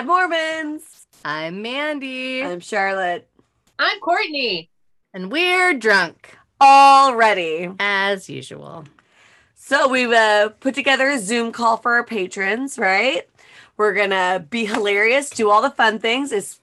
Bad Mormons. I'm Mandy. I'm Charlotte. I'm Courtney. And we're drunk. Already. As usual. So we've uh, put together a Zoom call for our patrons, right? We're going to be hilarious, do all the fun things. It's,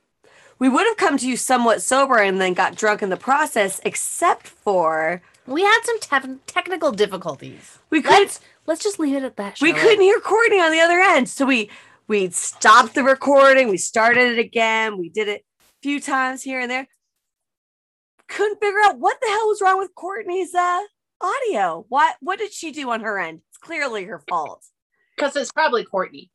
we would have come to you somewhat sober and then got drunk in the process, except for We had some tef- technical difficulties. we couldn't Let's let's just leave it at that. we couldn't hear Courtney on the other end. So we we stopped the recording, we started it again, we did it a few times here and there. Couldn't figure out what the hell was wrong with Courtney's uh audio. What what did she do on her end? It's clearly her fault. Because it's probably Courtney.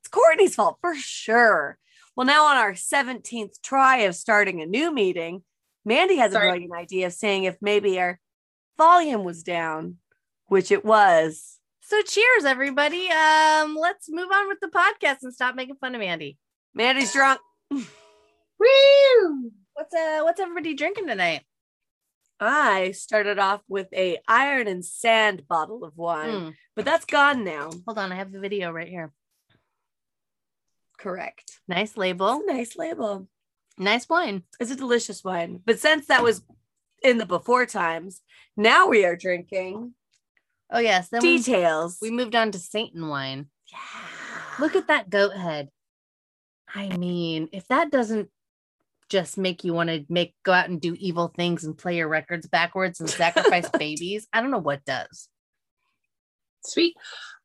It's Courtney's fault for sure. Well, now on our 17th try of starting a new meeting, Mandy has Sorry. a brilliant idea of saying if maybe our volume was down, which it was. So cheers, everybody. Um, let's move on with the podcast and stop making fun of Mandy. Mandy's drunk. Woo! What's uh what's everybody drinking tonight? I started off with a iron and sand bottle of wine, Mm, but that's gone now. hold on, I have the video right here. Correct. Nice label. a nice label. Nice wine. It's a delicious wine. But since that was in the before times, now we are drinking Oh yes. Then we, details. we moved on to Satan wine. yeah. Look at that goat head. I mean, if that doesn't just make you want to make go out and do evil things and play your records backwards and sacrifice babies, I don't know what does. Sweet.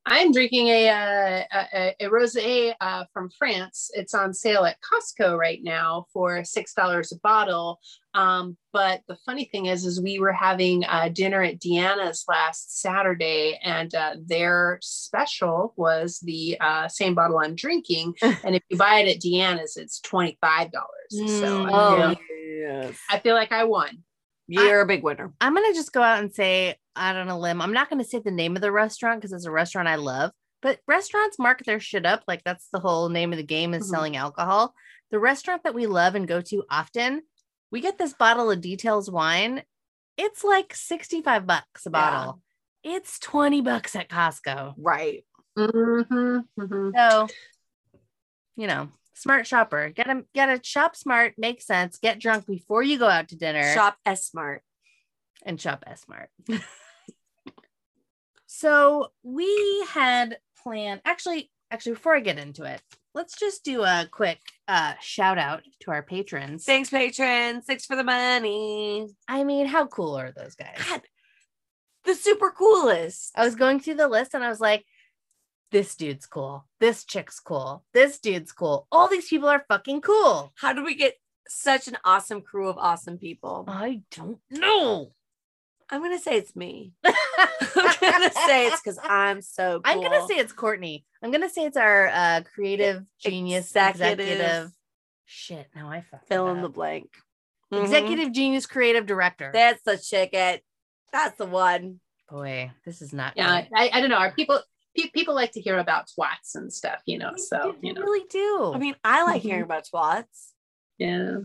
I'm drinking a uh, a, a rosé uh, from France. It's on sale at Costco right now for six dollars a bottle. Um, but the funny thing is, is we were having uh, dinner at Deanna's last Saturday, and uh, their special was the uh, same bottle I'm drinking. and if you buy it at Deanna's, it's twenty five dollars. So Mm, I, Oh, feel, yes. I feel like I won. You're a big winner. I'm gonna just go out and say out on a limb. I'm not gonna say the name of the restaurant because it's a restaurant I love. But restaurants mark their shit up. Like that's the whole name of the game is Mhm. selling alcohol. The restaurant that we love and go to often, we get this bottle of details wine. It's like 65 bucks a Yeah. bottle. It's 20 bucks at Costco. Right. Mhm, mhm. So, you know, smart shopper. Get a get a shop smart, make sense, get drunk before you go out to dinner Shop S Smart. and shop S smart. so we had planned actually actually before I get into it, let's just do a quick uh shout out to our patrons. Thanks, patrons. Thanks for the money. I mean, how cool are those guys? God, the super coolest. I was going through the list and I was like, this dude's cool. This chick's cool. This dude's cool. All these people are fucking cool. How did we get such an awesome crew of awesome people? I don't know. I'm gonna say it's me. I'm gonna say it's because I'm so. I'm gonna say it's Courtney. I'm gonna say it's our uh creative genius Executive. executive. Shit, now I fill it in the up. blank. Mhm. executive genius creative director. That's the chicken. That's the one. Boy, this is not. Yeah, good. I, I don't know. Are people people like to hear about twats and stuff, you know? So you know, really do. I mean, I like hearing about twats. yeah,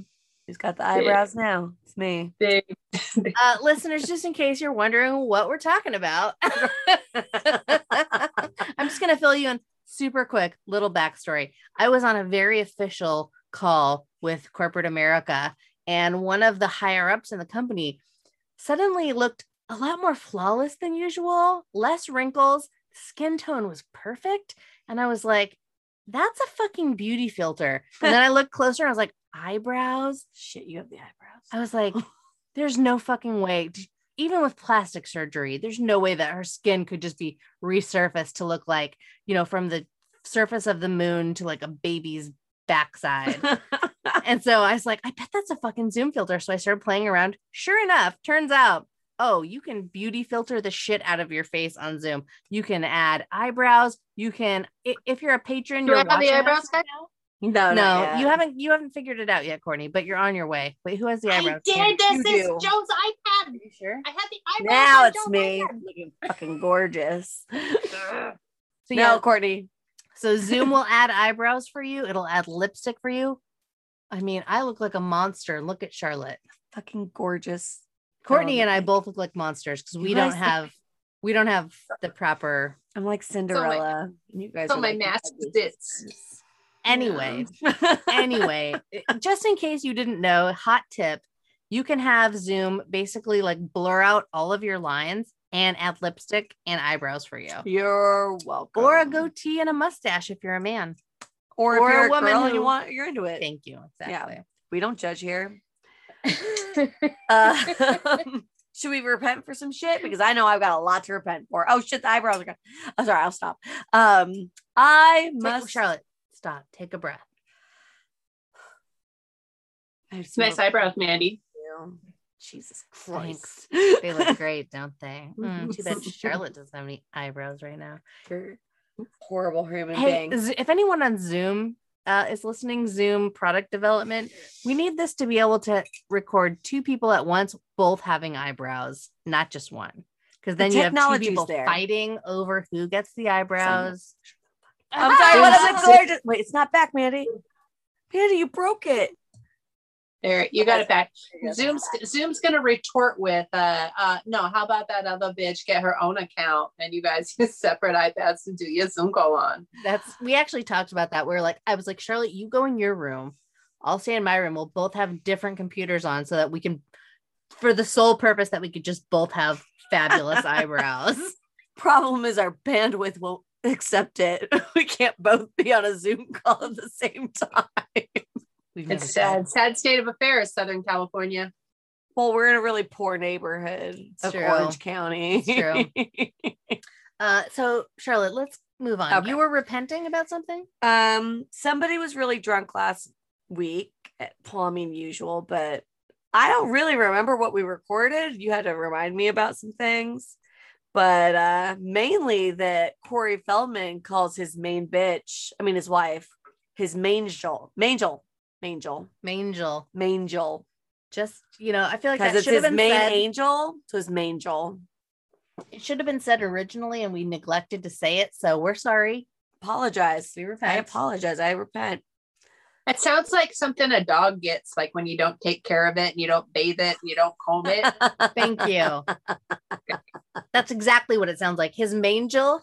Who's got the eyebrows now? It's me. big. uh, listeners, just in case you're wondering what we're talking about, I'm just going to fill you in super quick little backstory. I was on a very official call with corporate America, and one of the higher ups in the company suddenly looked a lot more flawless than usual, less wrinkles, skin tone was perfect. And I was like, that's a fucking beauty filter. And then I looked closer and I was like, eyebrows. Shit, you have the eyebrows. I was like, there's no fucking way. Even with plastic surgery, there's no way that her skin could just be resurfaced to look like, you know, from the surface of the moon to like a baby's backside. and so I was like, I bet that's a fucking Zoom filter. So I started playing around. Sure enough, turns out, oh, you can beauty filter the shit out of your face on Zoom. You can add eyebrows. You can, if you're a patron, Do you're I have the eyebrows right now- no, no, you haven't. You haven't figured it out yet, Courtney. But you're on your way. Wait, who has the I eyebrows? did. This You is do. Joe's iPad. Are you sure? I had the eyebrows. Now it's Joe's me iPad. looking fucking gorgeous. So no, yeah, Courtney. so Zoom will add eyebrows for you. It'll add lipstick for you. I mean, I look like a monster. Look at Charlotte. Fucking gorgeous. Courtney Oh, and I both look like monsters because we don't have we don't have the proper. I'm like Cinderella. you guys so are my like the mask ugly fits. sisters. Anyway, anyway, just in case you didn't know, hot tip you can have Zoom basically like blur out all of your lines and add lipstick and eyebrows for you. You're welcome. Or a goatee and a mustache if you're a man. or, or if a you're a woman girl and you want you're into it. Thank you. Exactly. We don't judge here. Uh, should we repent for some shit? Because I know I've got a lot to repent for. Oh shit, the eyebrows are gone. Oh, sorry, I'll stop. Um, I must. Charlotte, stop. Take a breath. I have Nice eyebrows, Mandy. review. Jesus Thanks. Christ. They look great, don't they? Mm, too bad Charlotte doesn't have any eyebrows right now. You're horrible human Hey, being. Z- if anyone on Zoom uh, is listening, Zoom product development, we need this to be able to record two people at once, both having eyebrows, not just one. Because then you have two people there. fighting over who gets the eyebrows. I'm sorry, what Ah! am I gorgeous? Wait, it's not back, Mandy. Mandy, you broke it. There, you got it back. Zoom's Zoom's gonna retort with, uh, uh, no, how about that other bitch get her own account and you guys use separate iPads to do your Zoom call on. That's we actually talked about that. We are like, I was like, Charlotte, you go in your room. I'll stay in my room. We'll both have different computers on so that we can, for the sole purpose that we could just both have fabulous eyebrows. Problem is our bandwidth won't accept it. We can't both be on a Zoom call at the same time. We've It's sad, sad state of affairs, Southern California. Well, we're in a really poor neighborhood of true. Orange County. It's Uh, so Charlotte, let's move on. Okay. You were repenting about something? um, somebody was really drunk last week. eh, Well, I mean, usual, but I don't really remember what we recorded. You had to remind me about some things, but uh, mainly that Corey Feldman calls his main bitch. I mean, his wife, his mangel, mangel, mangel, Mangel. mangel, Just, you know, I feel like that should have his been main said. angel, so his mangel. It should have been said originally and we neglected to say it. So we're sorry. Apologize. We repent. I apologize. I repent. It sounds like something a dog gets, like when you don't take care of it and you don't bathe it and you don't comb it. Thank you. That's exactly what it sounds like. His mangel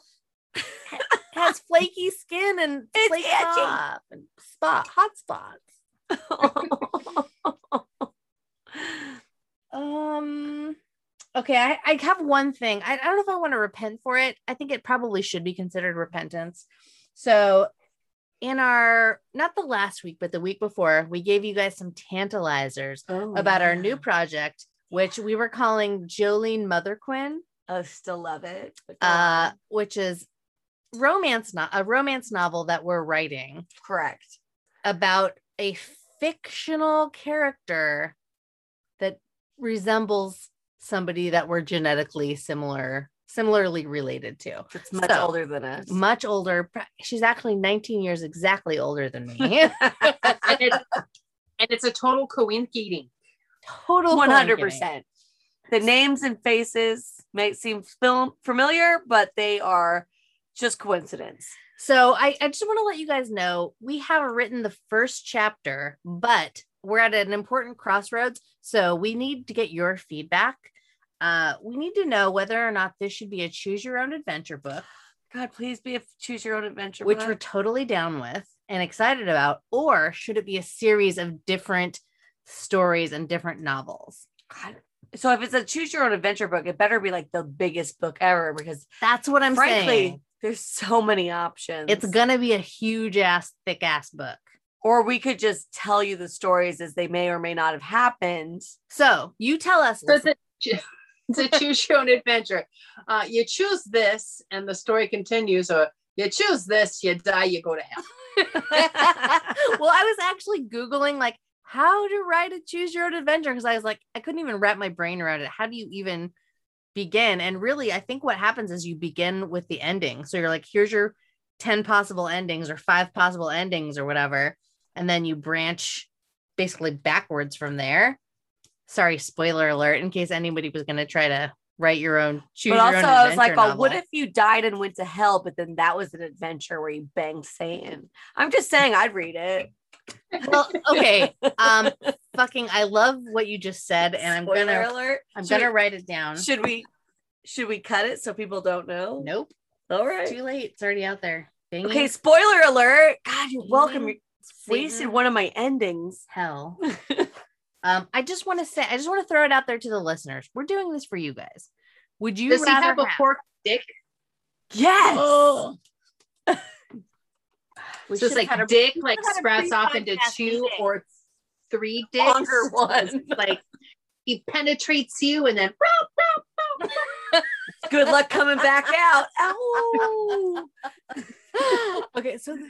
has flaky skin and It's off and spot hot spots. Um okay, I, I have one thing. I, I don't know if I want to repent for it. I think it probably should be considered repentance. So in our not the last week, but the week before, we gave you guys some tantalizers Oh, about our new project, which we were calling Jolene Mother Quinn, I still love it. uh, which is romance no- a romance novel that we're writing correct. about a fictional character that resembles somebody that we're genetically similar similarly related to It's much So, older than us. much older she's actually 19 years exactly older than me and, it's, and it's a total coincidence. total 100%. The names and faces may seem fam- familiar, but they are just coincidence. So I, I just want to let you guys know we have written the first chapter, but we're at an important crossroads. So we need to get your feedback. Uh, we need to know whether or not this should be a choose your own adventure book, God, please be a choose your own adventure. which book. we're totally down with and excited about, or should it be a series of different stories and different novels? God. So if it's a choose your own adventure book, it better be like the biggest book ever because That's what I'm frankly, saying. there's so many options. It's gonna be a huge ass, thick ass book. or we could just tell you the stories as they may or may not have happened. So you tell us. So it's a, choose your own adventure. Uh, you choose this and the story continues, or you choose this, you die, you go to hell. well, I was actually Googling like how to write a choose your own adventure because I was like, I couldn't even wrap my brain around it. How do you even begin? And really, I think what happens is you begin with the ending. So you're like, here's your 10 possible endings or five possible endings or whatever. And then you branch basically backwards from there. Sorry, spoiler alert, in case anybody was going to try to write your own choose but also, I was like, oh, what if you died and went to hell, but then that was an adventure where you banged Satan? I'm just saying, I'd read it. well, okay. Um, fucking, I love what you just said, and I'm Spoiler gonna alert. I'm Should gonna we- write it down. Should we? Should we cut it so people don't know? Nope. All right. Too late. It's already out there. Dang Okay, it. spoiler alert. God, you're welcome. You wasted one of my endings. hell. um, I just want to say, I just want to throw it out there to the listeners. We're doing this for you guys. Would you Does he rather have a have- pork dick? Yes. Oh, We so it's should've had like a- dick we like should've had a sprouts off into two meeting. or three dicks. Longer one. like he penetrates you and then Good luck coming back out. Ow. okay, so th-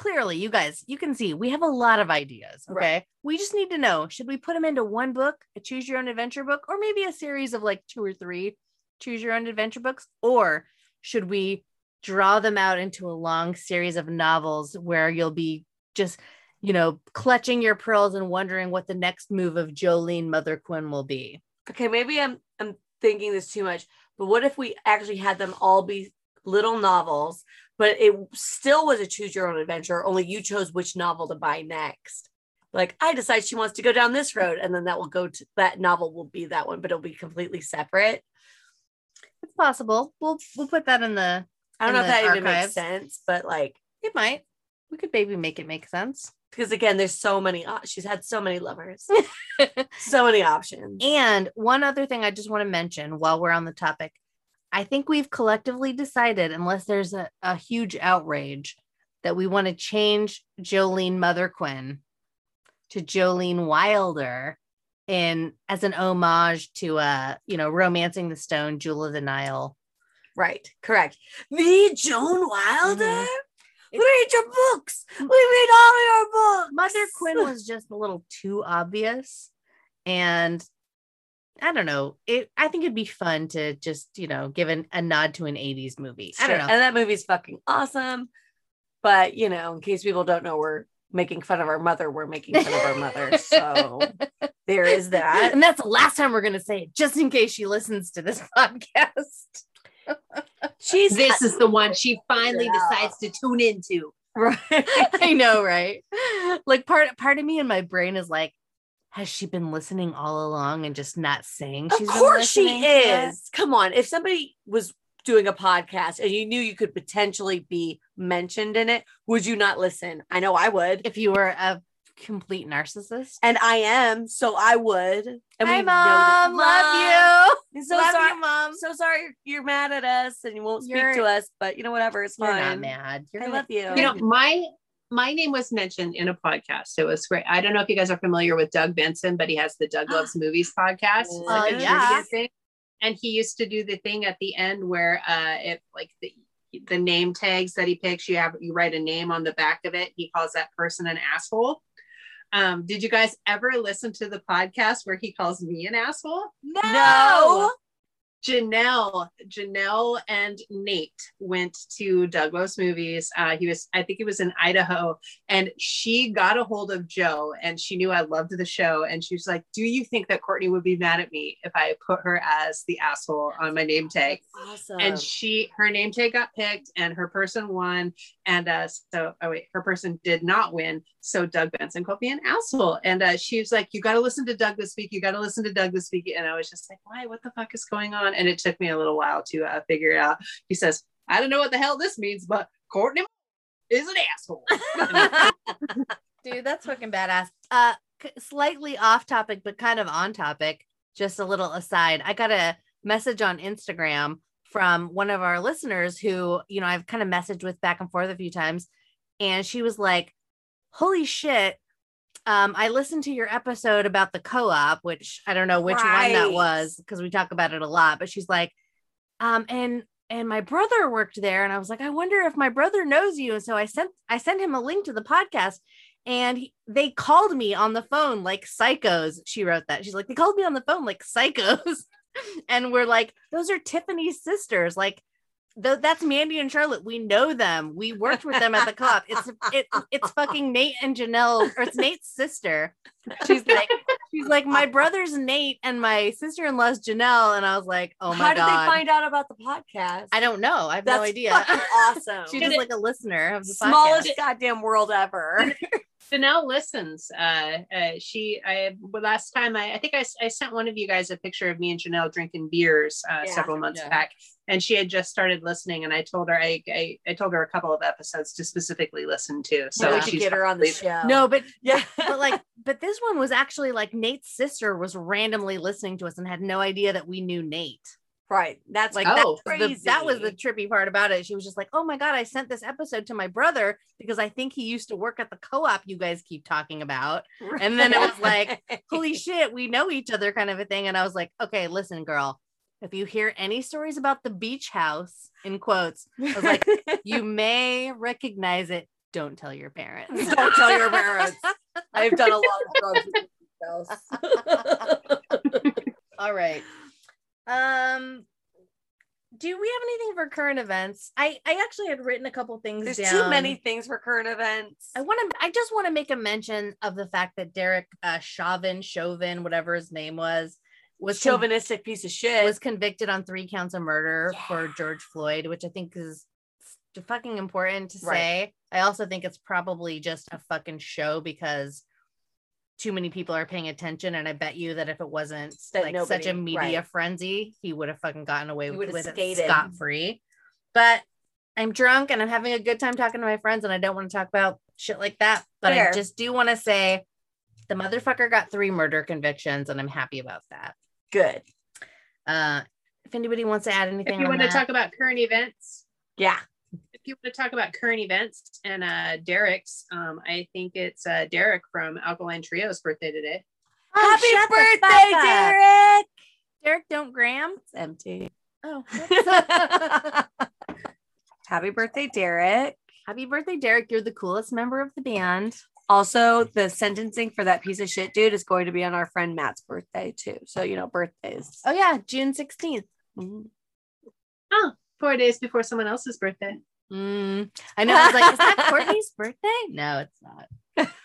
clearly, you guys, you can see we have a lot of ideas. Okay, Right. we just need to know: should we put them into one book, a choose your own adventure book, or maybe a series of like two or three choose your own adventure books, or should we draw them out into a long series of novels where you'll be just you know clutching your pearls and wondering what the next move of Jolene Mother Quinn will be? Okay, maybe I'm I'm thinking this too much, but what if we actually had them all be little novels, but it still was a choose your own adventure, only you chose which novel to buy next. Like I decide she wants to go down this road, and then that will go to that novel will be that one, but it'll be completely separate. It's possible. We'll we'll put that in the. I don't know if that even makes sense, but like It might. We could maybe make it make sense. because again, there's so many. op- She's had so many lovers, so many options. And one other thing I just want to mention while we're on the topic, I think we've collectively decided, unless there's a, a huge outrage, that we want to change Jolene Mother Quinn to Jolene Wilder in as an homage to uh, you know, romancing the stone, Jewel of the Nile. Right, correct. The Joan Wilder. Mhm. We read your books. We read all your books. Mother Quinn was just a little too obvious. And I don't know. It I think it'd be fun to just, you know, give an, a nod to an 80s movie. I don't know. And that movie's fucking awesome. But you know, in case people don't know, we're making fun of our mother. We're making fun of our mother. So there is that. and that's the last time we're gonna say it, just in case she listens to this podcast. She's this is the one she finally Yeah. decides to tune into. right. I know, right? Like part part of me in my brain is like, has she been listening all along and just not saying Of she's course she listening to it? is. Come on. If somebody was doing a podcast and you knew you could potentially be mentioned in it, would you not listen? I know I would. If you were a complete narcissist. And I am, so I would. And Hi, we know that- mom. Love I'm you. so love sorry. you, mom. So sorry you're, you're mad at us and you won't speak You're- to us, but you know, whatever, it's You're fine. not mad. You're I gonna- love you. You know, my my name was mentioned in a podcast. It was great. I don't know if you guys are familiar with Doug Benson, but he has the Doug Loves Movies podcast. It's like yeah. thing. And he used to do the thing at the end where uh if like the the name tags that he picks, you have you write a name on the back of it. He calls that person an asshole. Um, did you guys ever listen to the podcast where he calls me an asshole? no. Janelle, Janelle and Nate went to Doug Loves Movies. Uh, he was, I think he was in Idaho, and she got a hold of Joe, and she knew I loved the show, and she was like, "Do you think that Courtney would be mad at me if I put her as the asshole on my name tag?" Awesome. and she her name tag got picked and her person won and uh so oh wait her person did not win so doug benson called me an asshole and uh she was like you got to listen to doug this week you got to listen to doug this week and i was just like why what the fuck is going on and it took me a little while to uh, figure it out he says i don't know what the hell this means but courtney is an asshole Dude, that's fucking badass. Uh, slightly off topic, but kind of on topic. Just a little aside. I got a message on Instagram from one of our listeners who, you know, I've kind of messaged with back and forth a few times, and she was like, "Holy shit." Um, I listened to your episode about the co-op, which I don't know which one that was because we talk about it a lot, but she's like, um, and and my brother worked there, and I was like, I wonder if my brother knows you. And so I sent I sent him a link to the podcast, and he, they called me on the phone like psychos. She wrote that. She's like, they called me on the phone like psychos. and we're like, those are Tiffany's sisters. Like, th- that's Mandy and Charlotte. We know them. We worked with them at the co-op. It's it, it's fucking Nate and Janelle, or it's Nate's sister. She's like, she's like, my brother's Nate and my sister-in-law's Janelle. And I was like, oh my god. How did god. they find out about the podcast? I don't know. I have That's no idea. awesome. She's just like a listener of the smallest podcast. goddamn world ever. Danelle listens. Uh, uh, she, I well, last time I, I think I, I sent one of you guys a picture of me and Janelle drinking beers uh, Yeah. several months Yeah. back, and she had just started listening. And I told her I, I, I told her a couple of episodes to specifically listen to. So So we Yeah. could get her on the probably- show. No, but yeah, but like but this one was actually like Nate's sister was randomly listening to us and had no idea that we knew Nate. right. That's Like like Oh. that's the, that was the trippy part about it. She was just like, "Oh my god, I sent this episode to my brother because I think he used to work at the co-op you guys keep talking about." And then it was like, Holy shit, we know each other kind of a thing. And I was like, "Okay, listen, girl. If you hear any stories about the beach house in quotes, like, you may recognize it. Don't tell your parents." Don't tell your parents. I've done a lot of drugs. with these girls. All right. Um do we have anything for current events? I I actually had written a couple things There's down. too many things for current events. I want to I just want to make a mention of the fact that Derek uh Chauvin, Chauvin, whatever his name was, was chauvinistic piece of shit. was convicted on three counts of murder for George Floyd, which I think is fucking important to Right. say. I also think it's probably just a fucking show because too many people are paying attention. And I bet you that if it wasn't That like such a media right. frenzy, he would have fucking gotten away with, it scot free. But I'm drunk and I'm having a good time talking to my friends, and I don't want to talk about shit like that. But I just do want to say the motherfucker got three murder convictions, and I'm happy about that. Good. Uh, if anybody wants to add anything, If you on want to talk about current events, Yeah. if you want to talk about current events and uh Derek's, um, I think it's uh Derek from Alkaline Trio's birthday today. Oh, Happy birthday. Derek. Derek, don't gram. It's empty. Oh, Happy birthday, Derek. happy birthday, Derek! You're the coolest member of the band. Also, the sentencing for that piece of shit dude is going to be on our friend Matt's birthday too. So you know, birthdays. Oh yeah, June sixteenth. Mhm. Four days before someone else's birthday. Mm, I know. I was like, is that Courtney's birthday? No, it's not.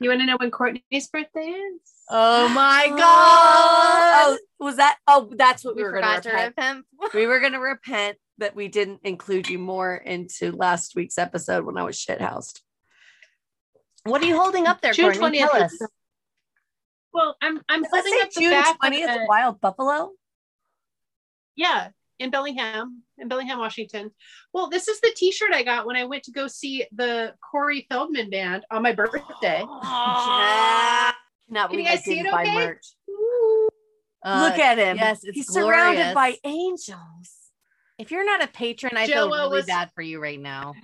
You want to know when Courtney's birthday is? Oh my god! Oh, was that? Oh, that's what we, We were going forgot to to repent. repent. We were going to repent that we didn't include you more into last week's episode when I was shit shithoused. What are you holding up there, June Courtney? Tell us. Well, I'm I'm Let's holding up the June back. twentieth, uh, Wild Buffalo. yeah, in Bellingham, in Bellingham, Washington. Well, this is the T-shirt I got when I went to go see the Corey Feldman band on my birthday. Yeah. Cannot Can you guys see it okay? merch. Uh, Look at him. yes, it's He's surrounded by angels. If you're not a patron, I feel really was- bad for you right now.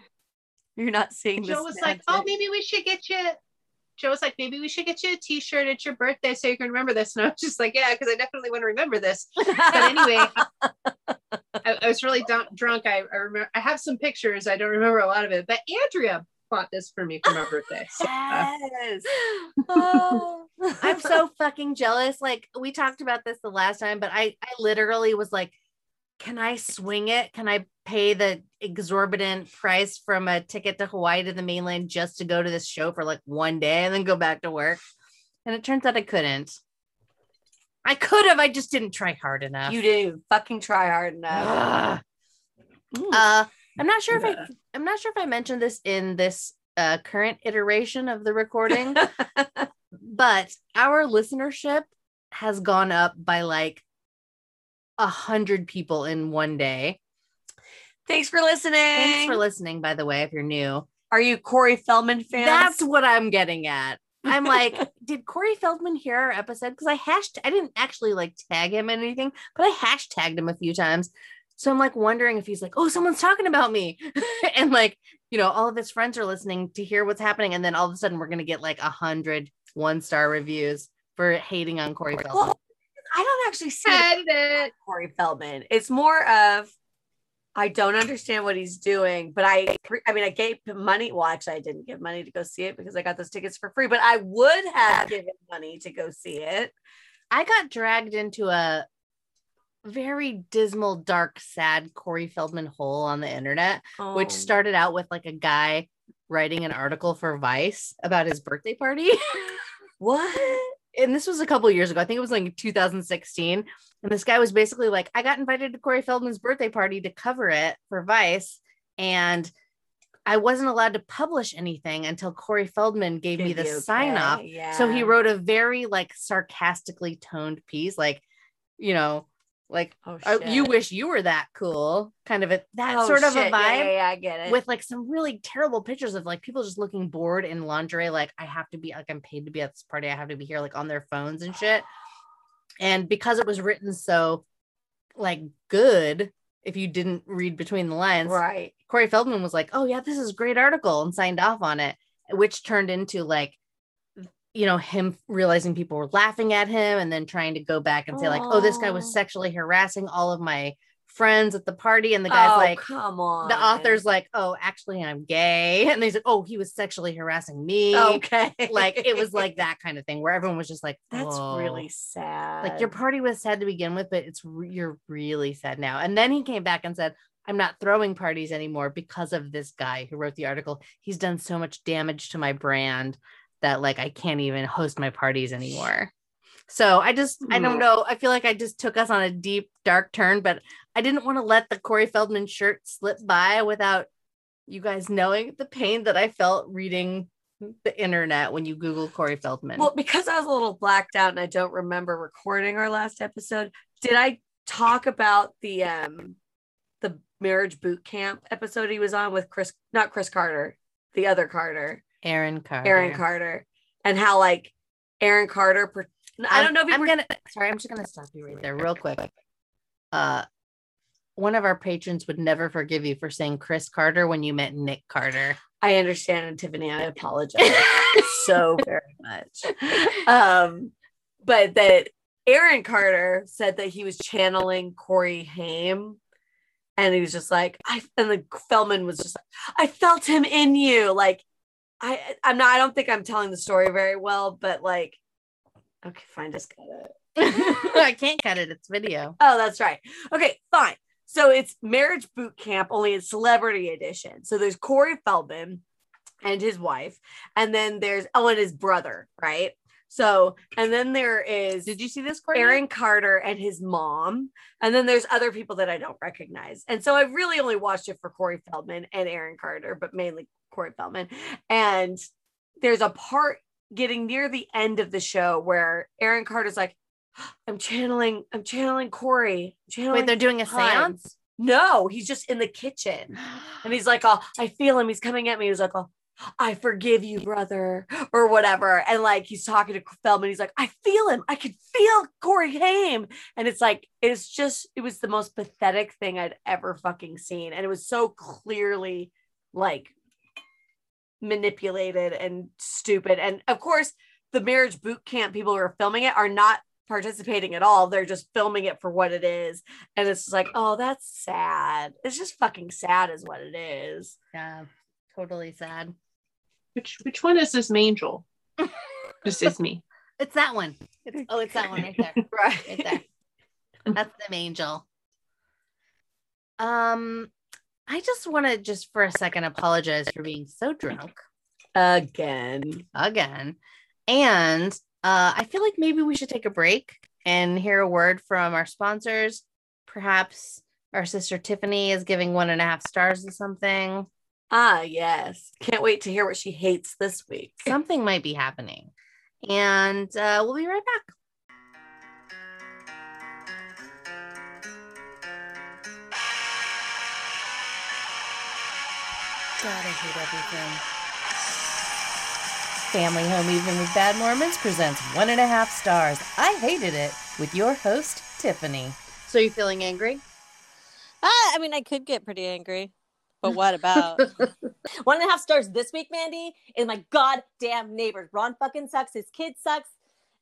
You're not seeing this. Joe was like, "Oh, maybe we should get you." Joe was like, "Maybe we should get you a T-shirt at your birthday so you can remember this." And I was just like, "Yeah, because I definitely want to remember this." But anyway, I, I was really dun- drunk. I, I remember I have some pictures. I don't remember a lot of it, but Andrea bought this for me for my birthday. So, uh, Yes. Oh. I'm so fucking jealous. Like we talked about this the last time, but I I literally was like, can I swing it? Can I pay the exorbitant price from a ticket to Hawaii to the mainland just to go to this show for like one day and then go back to work? And it turns out I couldn't. I could have, I just didn't try hard enough. you didn't fucking try hard enough. Ugh. Uh, I'm not sure if Yeah. I I'm not sure if I mentioned this in this uh, current iteration of the recording, but our listenership has gone up by like a hundred people in one day. Thanks for listening. Thanks for listening, by the way, if you're new. Are you Corey Feldman fan? That's what I'm getting at. I'm like, did Corey Feldman hear our episode? Because I hashed I didn't actually like tag him in anything, but I hashtagged him a few times. So I'm like wondering if he's like, oh, someone's talking about me. and like, you know, all of his friends are listening to hear what's happening. And then all of a sudden we're gonna get like a hundred one star reviews for hating on Corey Feldman. Well, I don't actually see it. Corey Feldman. It's more of I don't understand what he's doing, but I I mean I gave money. Well, actually, I didn't give money to go see it because I got those tickets for free, but I would have given money to go see it. I got dragged into a very dismal, dark, sad Corey Feldman hole on the internet. which Oh. started out with like a guy writing an article for Vice about his birthday party. what? And this was a couple years ago. I think it was like 2016. And this guy was basically like, I got invited to Corey Feldman's birthday party to cover it for Vice. And I wasn't allowed to publish anything until Corey Feldman gave me the you sign off. Yeah. So he wrote a very like sarcastically toned piece, like, you know, like Oh, uh, you wish you were that cool, kind of a that Oh, sort of a vibe Yeah, yeah, yeah, I get it. with like some really terrible pictures of like people just looking bored in lingerie. Like I have to be like I'm paid to be at this party. I have to be here like on their phones and shit. And because it was written so like good, if you didn't read between the lines, right. Corey Feldman was like, "Oh yeah, this is a great article," and signed off on it, which turned into like, you know, him realizing people were laughing at him, and then trying to go back and say like, "Oh, this guy was sexually harassing all of my friends at the party," and the guy's oh, like, come on. the author's like, "Oh, actually, I'm gay," and they said, "Oh, he was sexually harassing me." okay. like it was like that kind of thing where everyone was just like, that's really sad. like your party was sad to begin with, but it's re- you're really sad now. And then he came back and said, I'm not throwing parties anymore because of this guy who wrote the article. He's done so much damage to my brand that like I can't even host my parties anymore. So I just I don't Hmm. know. I feel like I just took us on a deep dark turn, but I didn't want to let the Corey Feldman shirt slip by without you guys knowing the pain that I felt reading the internet when you Google Corey Feldman. Well, because I was a little blacked out and I don't remember recording our last episode, did I talk about the um the marriage boot camp episode he was on with Chris not Chris Carter, the other Carter, Aaron Carter. Aaron Carter, and how like Aaron Carter per- I don't know if I'm gonna sorry, I'm just gonna stop you right there real quick. Uh one of our patrons would never forgive you for saying Chris Carter when you met Nick Carter. I understand and Tiffany, I apologize so very much. Um, but that Aaron Carter said that he was channeling Corey Haim. And he was just like, I and the Feldman was just like, I felt him in you. Like, I I'm not, I don't think I'm telling the story very well, but like, okay, fine, just cut it. I can't cut it, it's video. Oh, that's right. Okay, fine. So it's marriage boot camp, only in celebrity edition. So there's Corey Feldman and his wife, and then there's oh, and his brother, right? So, and then there is Did you see this, Courtney? Aaron Carter and his mom, and then there's other people that I don't recognize. And so I really only watched it for Corey Feldman and Aaron Carter, but mainly Corey Feldman. And there's a part getting near the end of the show where Aaron Carter's like, I'm channeling, I'm channeling Corey. I'm channeling Wait, they're doing a Hi. seance? no, he's just in the kitchen. And he's like, oh, I feel him. He's coming at me. He's like, oh, I forgive you, brother, or whatever. And like he's talking to Feldman. He's like, I feel him. I could feel Corey Haim. And it's like, it's just, it was the most pathetic thing I'd ever fucking seen. And it was so clearly like manipulated and stupid. And of course, the marriage boot camp people who are filming it are not participating at all. They're just filming it for what it is. And it's like, oh, that's sad. It's just fucking sad, is what it is. Yeah, totally sad. Which which one is this Mangel? this is me. It's that one. It's, oh, it's that one right there. Right. Right there. That's the angel. Um, I just want to just for a second apologize for being so drunk Again. again. And uh, I feel like maybe we should take a break and hear a word from our sponsors. Perhaps our sister Tiffany is giving one and a half stars to something. Ah, yes. Can't wait to hear what she hates this week. Something might be happening. And uh, we'll be right back. God, I hate everything. Family Home Evening with Bad Mormons presents one and a half stars. I hated it with your host, Tiffany. So you feeling angry? Ah, I mean, I could get pretty angry, but what about one and a half stars this week, Mandy? Is my goddamn neighbor. Ron fucking sucks. His kid sucks.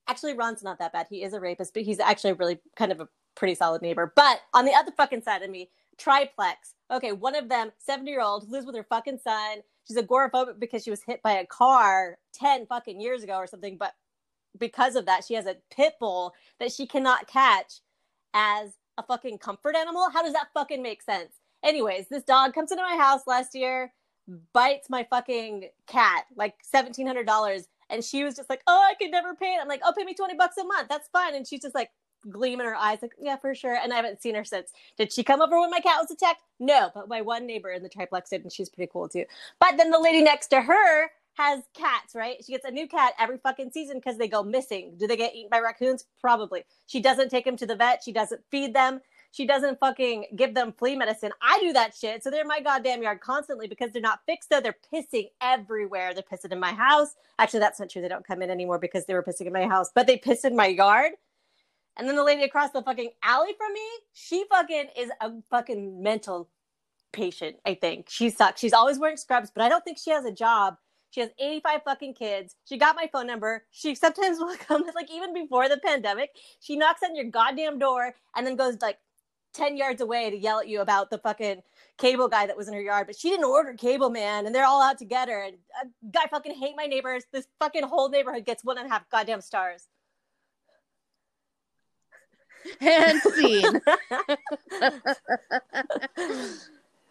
Actually, Ron's not that bad. He is a rapist, but he's actually really kind of a pretty solid neighbor. But on the other fucking side of me, triplex. Okay, one of them, 70 year old, lives with her fucking son. She's agoraphobic because she was hit by a car 10 fucking years ago or something. But because of that, she has a pit bull that she cannot catch as a fucking comfort animal. How does that fucking make sense? Anyways, this dog comes into my house last year, bites my fucking cat like $1,700. And she was just like, oh, I could never pay it. I'm like, oh, pay me 20 bucks a month. That's fine. And she's just like, gleam in her eyes, like, yeah, for sure. And I haven't seen her since. Did she come over when my cat was attacked? No, but my one neighbor in the triplex did, and she's pretty cool too. But then the lady next to her has cats, right? She gets a new cat every fucking season because they go missing. Do they get eaten by raccoons? Probably. She doesn't take them to the vet. She doesn't feed them. She doesn't fucking give them flea medicine. I do that shit. So they're in my goddamn yard constantly because they're not fixed though. They're pissing everywhere. They're pissing in my house. Actually, that's not true. They don't come in anymore because they were pissing in my house, but they piss in my yard. And then the lady across the fucking alley from me, she fucking is a fucking mental patient, I think. She sucks. She's always wearing scrubs, but I don't think she has a job. She has 85 fucking kids. She got my phone number. She sometimes will come, like even before the pandemic, she knocks on your goddamn door and then goes like 10 yards away to yell at you about the fucking cable guy that was in her yard. But she didn't order cable, man. And they're all out to get her. And a guy fucking hate my neighbors. This fucking whole neighborhood gets one and a half goddamn stars. And scene.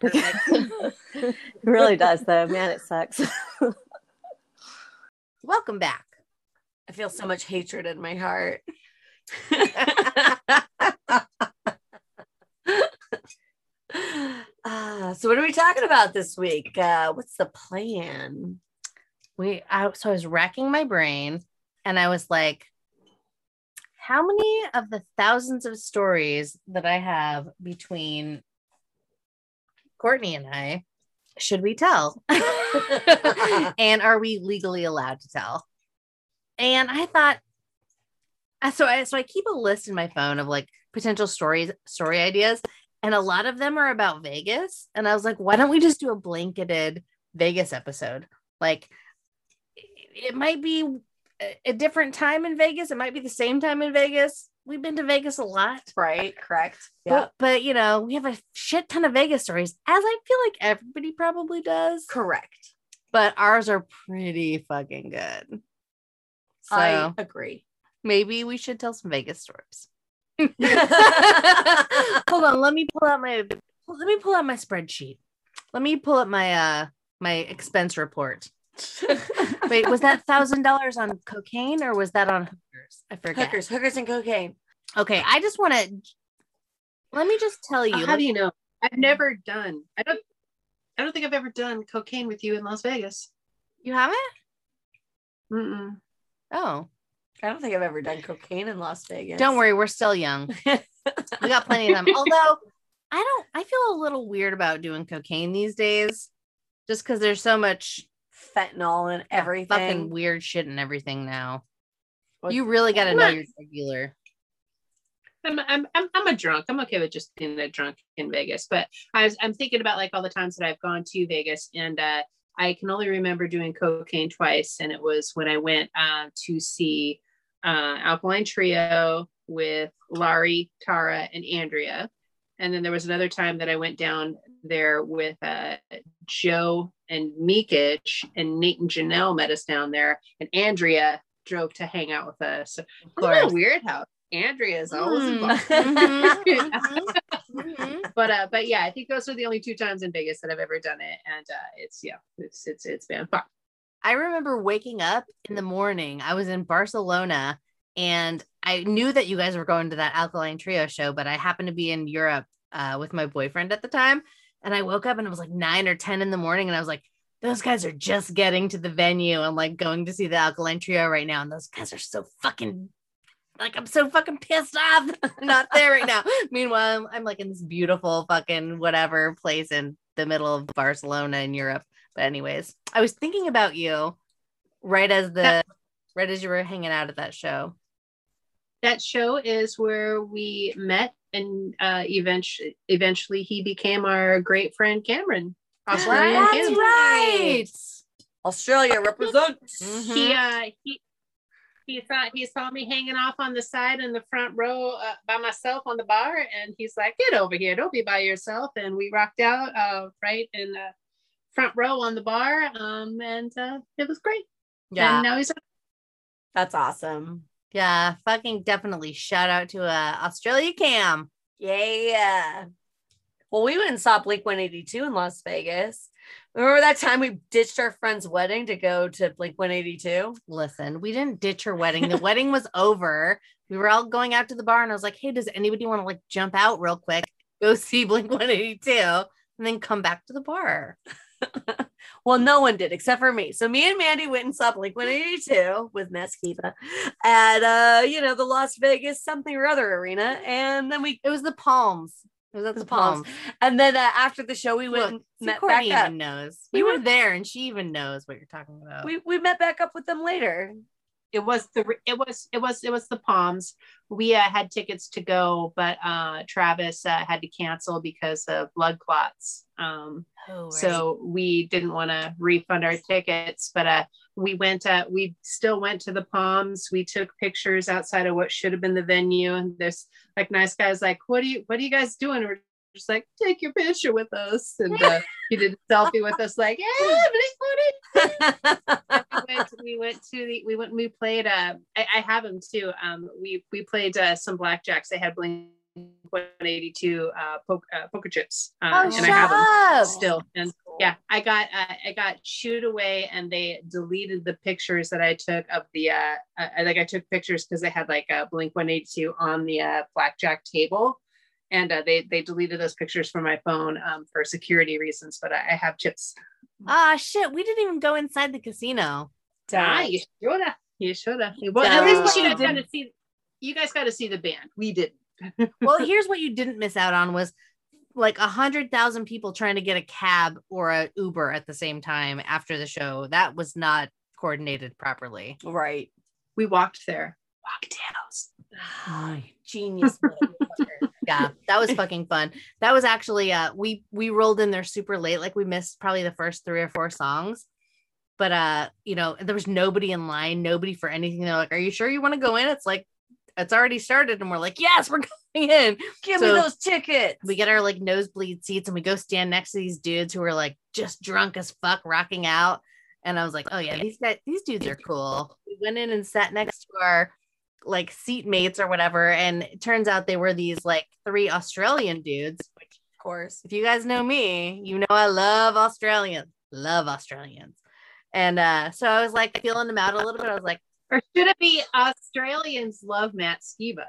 it really does, though. Man, it sucks. Welcome back. I feel so much hatred in my heart. Uh, so what are we talking about this week? Uh, what's the plan? We I, so I was racking my brain and I was like, how many of the thousands of stories that I have between Courtney and I should we tell? and are we legally allowed to tell? And I thought so I so I keep a list in my phone of like potential stories, story ideas, and a lot of them are about Vegas. And I was like, why don't we just do a blanketed Vegas episode? Like it might be a different time in Vegas. It might be the same time in Vegas. We've been to Vegas a lot. Right, correct. But, but you know, we have a shit ton of Vegas stories, as I feel like everybody probably does. correct. But ours are pretty fucking good. So I agree. maybe we should tell some Vegas stories. Hold on, let me pull out my let me pull out my spreadsheet. Let me pull up my uh my expense report. Wait, was that thousand dollars on cocaine or was that on hookers? I forget. hookers, hookers, and cocaine. Okay, I just want to let me just tell you. How do you know? I've never done. I don't. I don't think I've ever done cocaine with you in Las Vegas. you haven't? Mm-mm. Oh, I don't think I've ever done cocaine in Las Vegas. don't worry, we're still young. We got plenty of them. Although I don't, I feel a little weird about doing cocaine these days, just because there's so much Fentanyl and everything. fucking weird shit and everything now. What- You really got to know your regular. I'm, I'm I'm I'm a drunk. I'm okay with just being a drunk in Vegas. But I was I'm thinking about like all the times that I've gone to Vegas, and uh, I can only remember doing cocaine twice, and it was when I went uh, to see uh, Alkaline Trio with Laurie, Tara, and Andrea. And then there was another time that I went down there with uh, Joe and Meekich, and Nate and Janelle met us down there, and Andrea drove to hang out with us. So Of it's a little course. weird how Andrea is always Mm. involved. Mhm, mhm, mhm. but uh but yeah i think those are the only two times in vegas that i've ever done it and uh it's yeah it's it's it's been fun I remember waking up in the morning. I was in Barcelona and I knew that you guys were going to that Alkaline Trio show, but I happened to be in Europe uh, with my boyfriend at the time. And I woke up and it was like nine or 10 in the morning. And I was like, those guys are just getting to the venue and like going to see the Alkaline Trio right now. And those guys are so fucking like, I'm so fucking pissed off. Not there right now. Meanwhile, I'm, I'm like in this beautiful fucking whatever place in the middle of Barcelona in Europe. But anyways, I was thinking about you right as the right as you were hanging out at that show. that show is where we met and uh eventually eventually he became our great friend cameron Australian That's Cameron. right. Australia represents. Mhm. he uh he he thought he saw me hanging off on the side in the front row uh, by myself on the bar and he's like get over here don't be by yourself and we rocked out uh right in the front row on the bar um and uh it was great Yeah. and now he's That's awesome. Yeah. Fucking definitely shout out to uh Australia Cam. Yeah. Well, we went and saw Blink 182 in Las Vegas. Remember that time we ditched our friend's wedding to go to Blink 182? Listen, we didn't ditch her wedding. The wedding was over. we were all going out to the bar and I was like, hey, does anybody want to like jump out real quick, go see Blink 182, and then come back to the bar? well, no one did except for me. So me and Mandy went and saw Blink 182 with Maskiba at uh, you know, the Las Vegas something or other arena. And then we It was the Palms. It was at the, The Palms. Palms. and then uh, after the show we went Look, and met Courtney back up. knows. We We were there and she even knows what you're talking about. We we met back up with them later. It was the it was it was it was the palms. We uh, had tickets to go but uh travis uh, had to cancel because of blood clots. Um Oh, so we didn't want to refund our tickets but uh we went uh we still went to the palms. We took pictures outside of what should have been the venue and there's like nice guys like what are you what are you guys doing? We're just like take your picture with us. And uh, he did a selfie with us like yeah we went, we went to the we went and we played uh I, I have them too. Um we we played uh some blackjacks. They had blink 182 uh, poke, uh poker chips uh, oh, and i have them up. still. and yeah i got uh, i got chewed away and they deleted the pictures that i took of the uh I, like i took pictures because they had like a blink 182 on the uh blackjack table and uh, they they deleted those pictures from my phone um, for security reasons but I, I have chips Ah, shit. We didn't even go inside the casino. Ah, you should have. You should have. Well, at least you guys got to see. You guys got to see the band. We didn't. Well, here's what you didn't miss out on was like a hundred thousand people trying to get a cab or a Uber at the same time after the show. That was not coordinated properly. Right. We walked there. Walked house. Genius. Yeah, that was fucking fun. That was actually uh we we rolled in there super late, like we missed probably the first three or four songs. But uh, you know, there was nobody in line, nobody for anything. They're like, Are you sure you want to go in? It's like it's already started, and we're like, Yes, we're going in. Give So- me those tickets. we get our like nosebleed seats and we go stand next to these dudes who are like just drunk as fuck rocking out and i was like oh yeah these guys these dudes are cool we went in and sat next to our like seat mates or whatever and it turns out they were these like three australian dudes which of course. if you guys know me you know i love australians love australians and uh so i was like feeling them out a little bit i was like Or should it be Australians love Matt Skiba?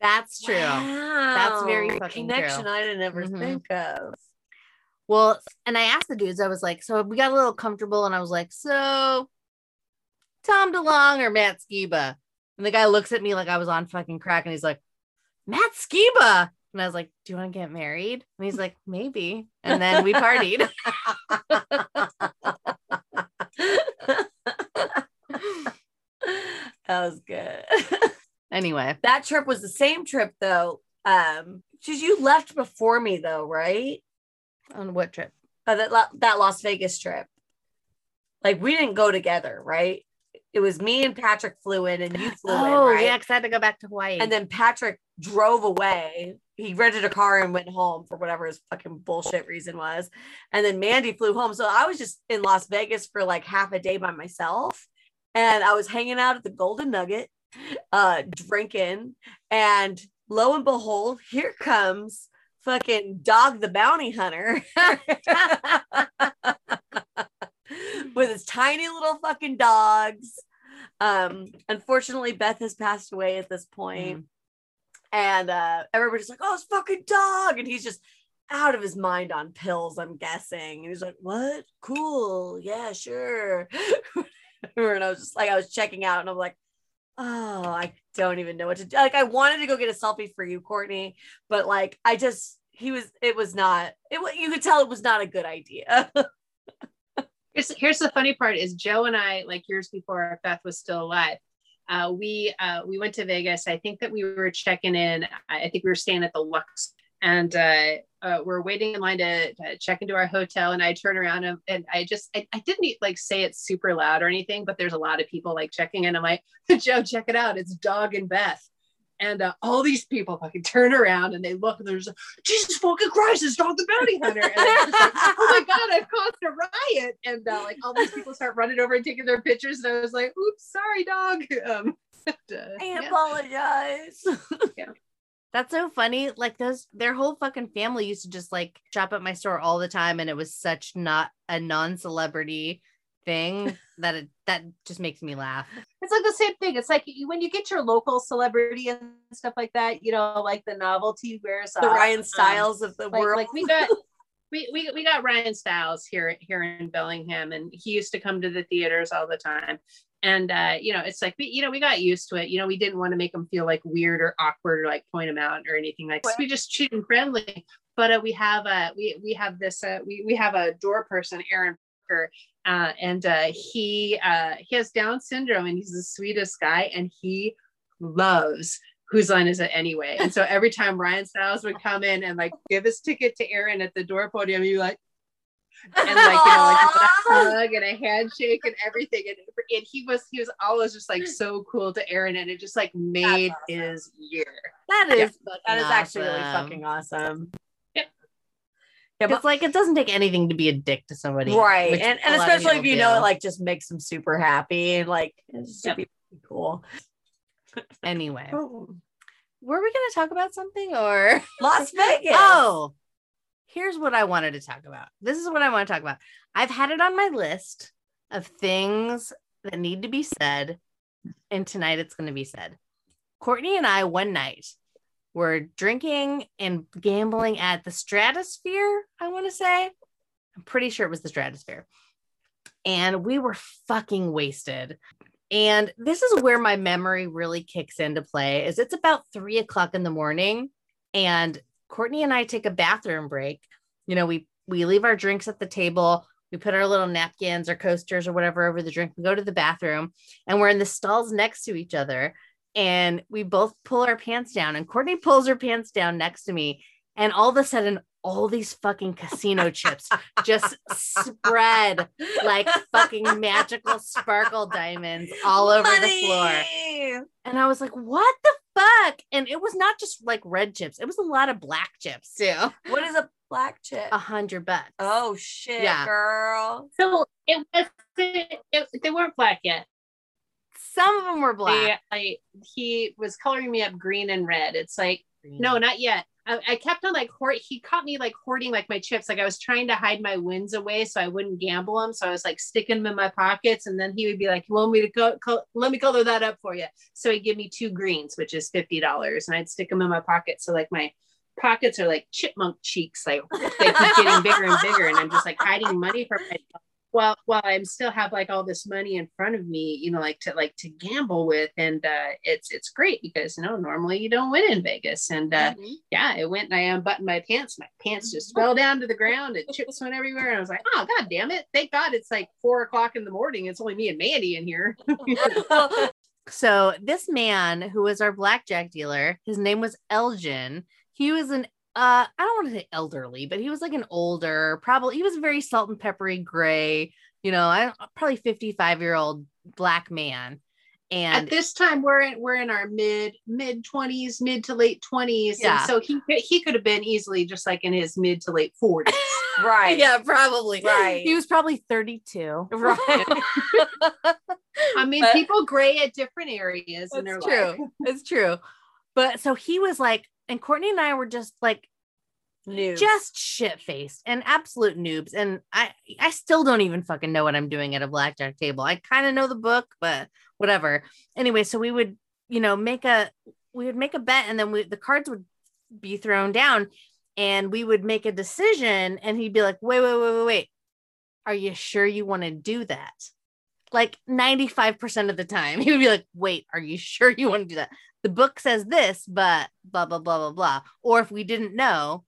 that's true Wow. very fucking true. connection I didn't ever Mhm. think of. Well, and I asked the dudes, I was like, so we got a little comfortable, and I was like, so Tom DeLonge or Matt Skiba? And the guy looks at me like I was on fucking crack, and he's like, Matt Skiba. And I was like, do you want to get married? And he's like, maybe. And then we partied. that was good. anyway, that trip was the same trip though. Um, because you left before me though, right? on what trip? Uh, that that Las Vegas trip. Like we didn't go together, right? It was me and Patrick flew in, and you flew in, Oh, right? yeah, because I had to go back to Hawaii. And then Patrick drove away. He rented a car and went home for whatever his fucking bullshit reason was. And then Mandy flew home. So I was just in Las Vegas for like half a day by myself. And I was hanging out at the Golden Nugget, uh, drinking. And lo and behold, here comes fucking Dog the Bounty Hunter with his tiny little fucking dogs. Um, unfortunately, Beth has passed away at this point. And uh everybody's like oh it's fucking dog. And he's just out of his mind on pills i'm guessing. And he's like what? Cool. Yeah sure. And i was just like i was checking out and i'm like oh i don't even know what to do. Like i wanted to go get a selfie for you courtney but like i just he was it was not it you could tell it was not a good idea Here's, here's the funny part is Joe and I, like years before Beth was still alive, uh, we uh, we went to Vegas. I think that we were checking in. I, think we were staying at the Lux, and uh, uh, we're waiting in line to, to check into our hotel. And I turn around and, and I just I, I didn't like say it super loud or anything, but there's a lot of people like checking in. I'm like, Joe, check it out. It's Dog and Beth. And uh, all these people fucking turn around and they look and there's Jesus fucking Christ, it's Dog the Bounty Hunter. And I'm just like, oh my God, I've caused a riot. And uh, like all these people start running over and taking their pictures. And I was like, oops, sorry, dog. Um, but, uh, i yeah. apologize That's so funny. Like those, their whole fucking family used to just like shop at my store all the time, and it was such not a non-celebrity thing that it, that just makes me laugh. It's like the same thing. It's like you- when you get your local celebrity and stuff like that, you know, like the novelty wears The off. Ryan Um, Stiles of the like, world. like we got we, we we got Ryan Stiles here here in Bellingham and he used to come to the theaters all the time. And uh, you know, it's like we, you know, we got used to it. You know, we didn't want to make him feel like weird or awkward or like point him out or anything like so we just treat him friendly. But uh, we have uh we we have this uh we, we have a door person, Aaron Parker, uh, and uh he uh he has Down syndrome and he's the sweetest guy and he loves whose line is it anyway? And so every time Ryan Stiles would come in and like give his ticket to Aaron at the door podium, he'd like, and like you know, like a hug and a handshake and everything. And, and he was he was always just like so cool to Aaron, and it just like made awesome. his year. That Yeah. is that is actually really fucking awesome. Yeah, but It's like it doesn't take anything to be a dick to somebody, right, and and especially if you know it like just makes them super happy and like it's Yep. be cool. anyway, Oh. were we going to talk about something or? Las Vegas. Oh, here's what I wanted to talk about. This is what I want to talk about. I've had it on my list of things that need to be said, and tonight it's going to be said. Courtney and I, one night, were drinking and gambling at the Stratosphere, I want to say. I'm pretty sure it was the Stratosphere. And we were fucking wasted. And this is where my memory really kicks into play is it's about three o'clock in the morning and Courtney and I take a bathroom break. You know, we we leave our drinks at the table. We put our little napkins or coasters or whatever over the drink. We go to the bathroom and we're in the stalls next to each other. And we both pull our pants down. And Courtney pulls her pants down next to me. And all of a sudden, all these fucking casino chips just spread like fucking magical sparkle diamonds all over the floor. And I was like, what the fuck? And it was not just like red chips, it was a lot of black chips too. What is a black chip? A hundred bucks. oh shit, Yeah. girl. So it was it, they weren't black yet. Some of them were black. I, he was coloring me up green and red. It's like no, not yet. I, I kept on like hoard. He caught me like hoarding like my chips. Like I was trying to hide my wins away so I wouldn't gamble them. So I was like sticking them in my pockets, and then he would be like, "You want me to go? Co- let me color that up for you." So he'd give me two greens, which is fifty dollars, and I'd stick them in my pocket. So like my pockets are like chipmunk cheeks. Like they keep getting bigger and bigger, and I'm just like hiding money from myself. While while I'm still have like all this money in front of me, you know, like to like to gamble with, and uh, it's it's great because you know normally you don't win in Vegas, and uh, Mhm. yeah, it went and I unbuttoned my pants. My pants just fell down to the ground and chips went everywhere. And I was like, oh, God damn it. Thank God it's like four o'clock in the morning. It's only me and Mandy in here. So this man who was our blackjack dealer, his name was Elgin. He was an uh, I don't want to say elderly, but he was like an older, probably he was a very salt and peppery gray, you know, I probably 55 year old black man. And At this time, we're in we're in our mid mid twenties, mid to late twenties, Yeah. and so he he could have been easily just like in his mid to late forties. right. yeah, probably. Right. He was probably 32. Right. I mean, But- people gray at different areas in their It's life. true. It's true. But so he was like, and Courtney and I were just like New. just shit faced and absolute noobs. And I I still don't even fucking know what I'm doing at a blackjack table. I kind of know the book, but whatever. Anyway, so we would, you know, make a we would make a bet and then we the cards would be thrown down and we would make a decision and he'd be like, wait, wait, wait, wait, wait. Are you sure you want to do that? Like 95% of the time, he would be like, wait, are you sure you want to do that? The book says this, but blah, blah, blah, blah, blah. Or if we didn't know,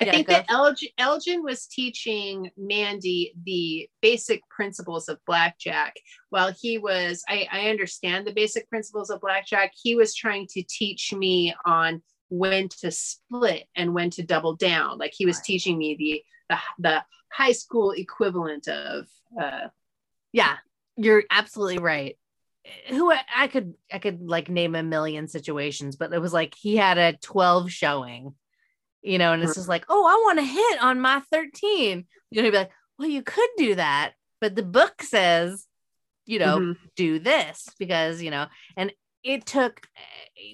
I Yeah, think that Elgin, Elgin was teaching Mandy the basic principles of blackjack. While he was, I, I understand the basic principles of blackjack. He was trying to teach me on when to split and when to double down. Like he was Right. teaching me the the, the high school equivalent of uh, yeah, you're absolutely right. Who I, I could I could like name a million situations, but it was like he had a 12 showing, you know, and it's just like, oh, I want to hit on my 13. You know, be like, well, you could do that, but the book says, you know, Mhm. do this because you know, and it took